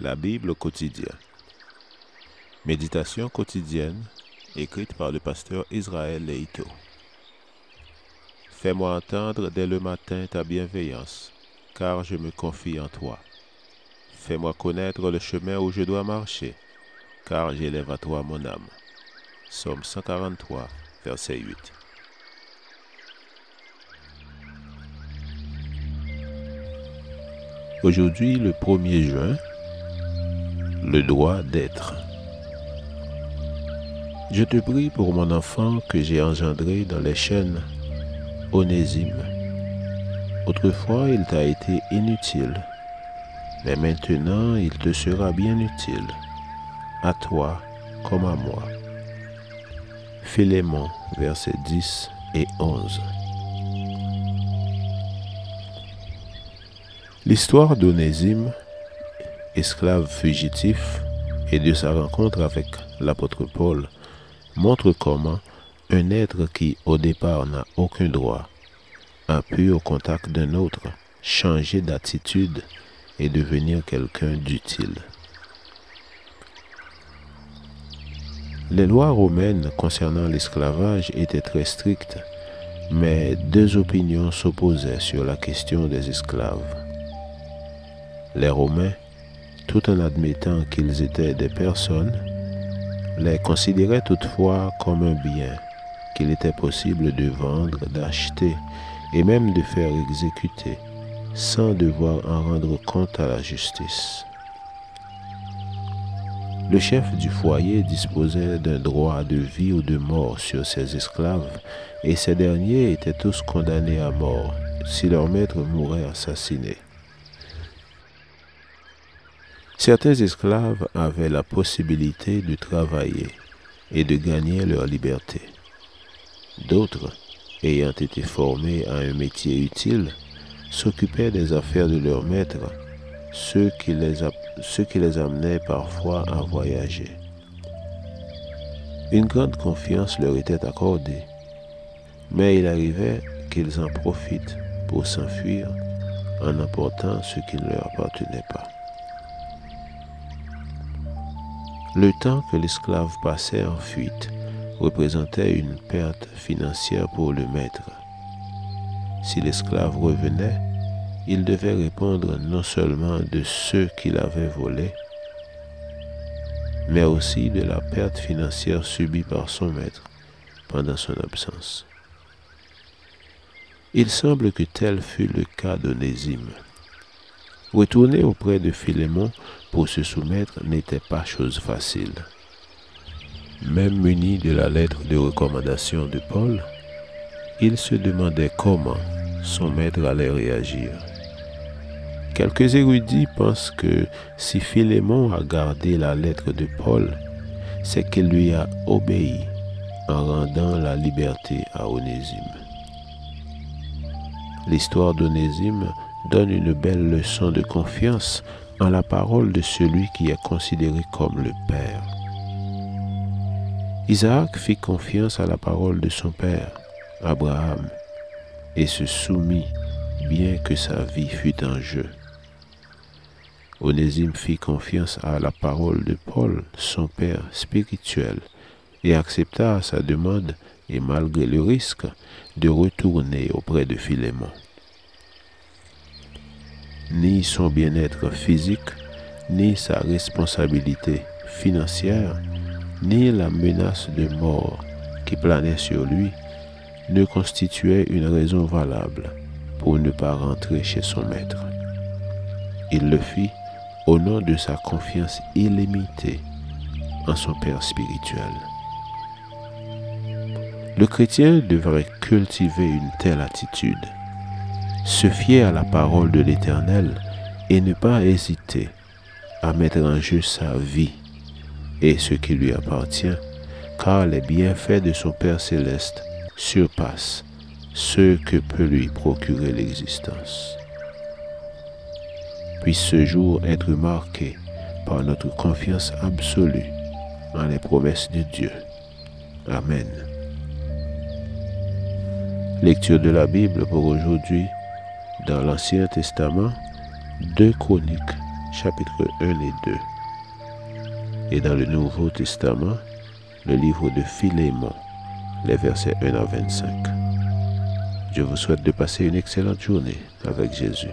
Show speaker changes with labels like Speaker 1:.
Speaker 1: La Bible quotidienne. Méditation quotidienne écrite par le pasteur Israël Leito. Fais-moi entendre dès le matin ta bienveillance, car je me confie en toi. Fais-moi connaître le chemin où je dois marcher, car j'élève à toi mon âme. Somme 143, verset 8. Aujourd'hui, le 1er juin, le droit d'être. Je te prie pour mon enfant que j'ai engendré dans les chaînes, Onésime. Autrefois, il t'a été inutile, mais maintenant, il te sera bien utile, à toi comme à moi. Philémon, versets 10 et 11. L'histoire d'Onésime, esclave fugitif, et de sa rencontre avec l'apôtre Paul montre comment un être qui au départ n'a aucun droit a pu au contact d'un autre changer d'attitude et devenir quelqu'un d'utile. Les lois romaines concernant l'esclavage étaient très strictes, mais deux opinions s'opposaient sur la question des esclaves. Les Romains, tout en admettant qu'ils étaient des personnes, les considéraient toutefois comme un bien qu'il était possible de vendre, d'acheter et même de faire exécuter sans devoir en rendre compte à la justice. Le chef du foyer disposait d'un droit de vie ou de mort sur ses esclaves et ces derniers étaient tous condamnés à mort si leur maître mourait assassiné. Certains esclaves avaient la possibilité de travailler et de gagner leur liberté. D'autres, ayant été formés à un métier utile, s'occupaient des affaires de leur maître, ce qui les, amenait parfois à voyager. Une grande confiance leur était accordée, mais il arrivait qu'ils en profitent pour s'enfuir en emportant ce qui ne leur appartenait pas. Le temps que l'esclave passait en fuite représentait une perte financière pour le maître. Si l'esclave revenait, il devait répondre non seulement de ceux qu'il avait volés, mais aussi de la perte financière subie par son maître pendant son absence. Il semble que tel fut le cas d'Onésime. Retourner auprès de Philémon pour se soumettre n'était pas chose facile. Même muni de la lettre de recommandation de Paul, il se demandait comment son maître allait réagir. Quelques érudits pensent que si Philémon a gardé la lettre de Paul, c'est qu'il lui a obéi en rendant la liberté à Onésime. L'histoire d'Onésime donne une belle leçon de confiance en la parole de celui qui est considéré comme le Père. Isaac fit confiance à la parole de son père, Abraham, et se soumit bien que sa vie fût en jeu. Onésime fit confiance à la parole de Paul, son père spirituel, et accepta sa demande et malgré le risque de retourner auprès de Philémon ni son bien-être physique, ni sa responsabilité financière, ni la menace de mort qui planait sur lui ne constituaient une raison valable pour ne pas rentrer chez son maître. Il le fit au nom de sa confiance illimitée en son Père spirituel. Le chrétien devrait cultiver une telle attitude se fier à la parole de l'Éternel et ne pas hésiter à mettre en jeu sa vie et ce qui lui appartient, car les bienfaits de son Père céleste surpassent ce que peut lui procurer l'existence. Puisse ce jour être marqué par notre confiance absolue en les promesses de Dieu. Amen. Lecture de la Bible pour aujourd'hui dans l'Ancien Testament, 2 Chroniques, chapitre 1 et 2. Et dans le Nouveau Testament, le livre de Philémon, les versets 1 à 25. Je vous souhaite de passer une excellente journée avec Jésus.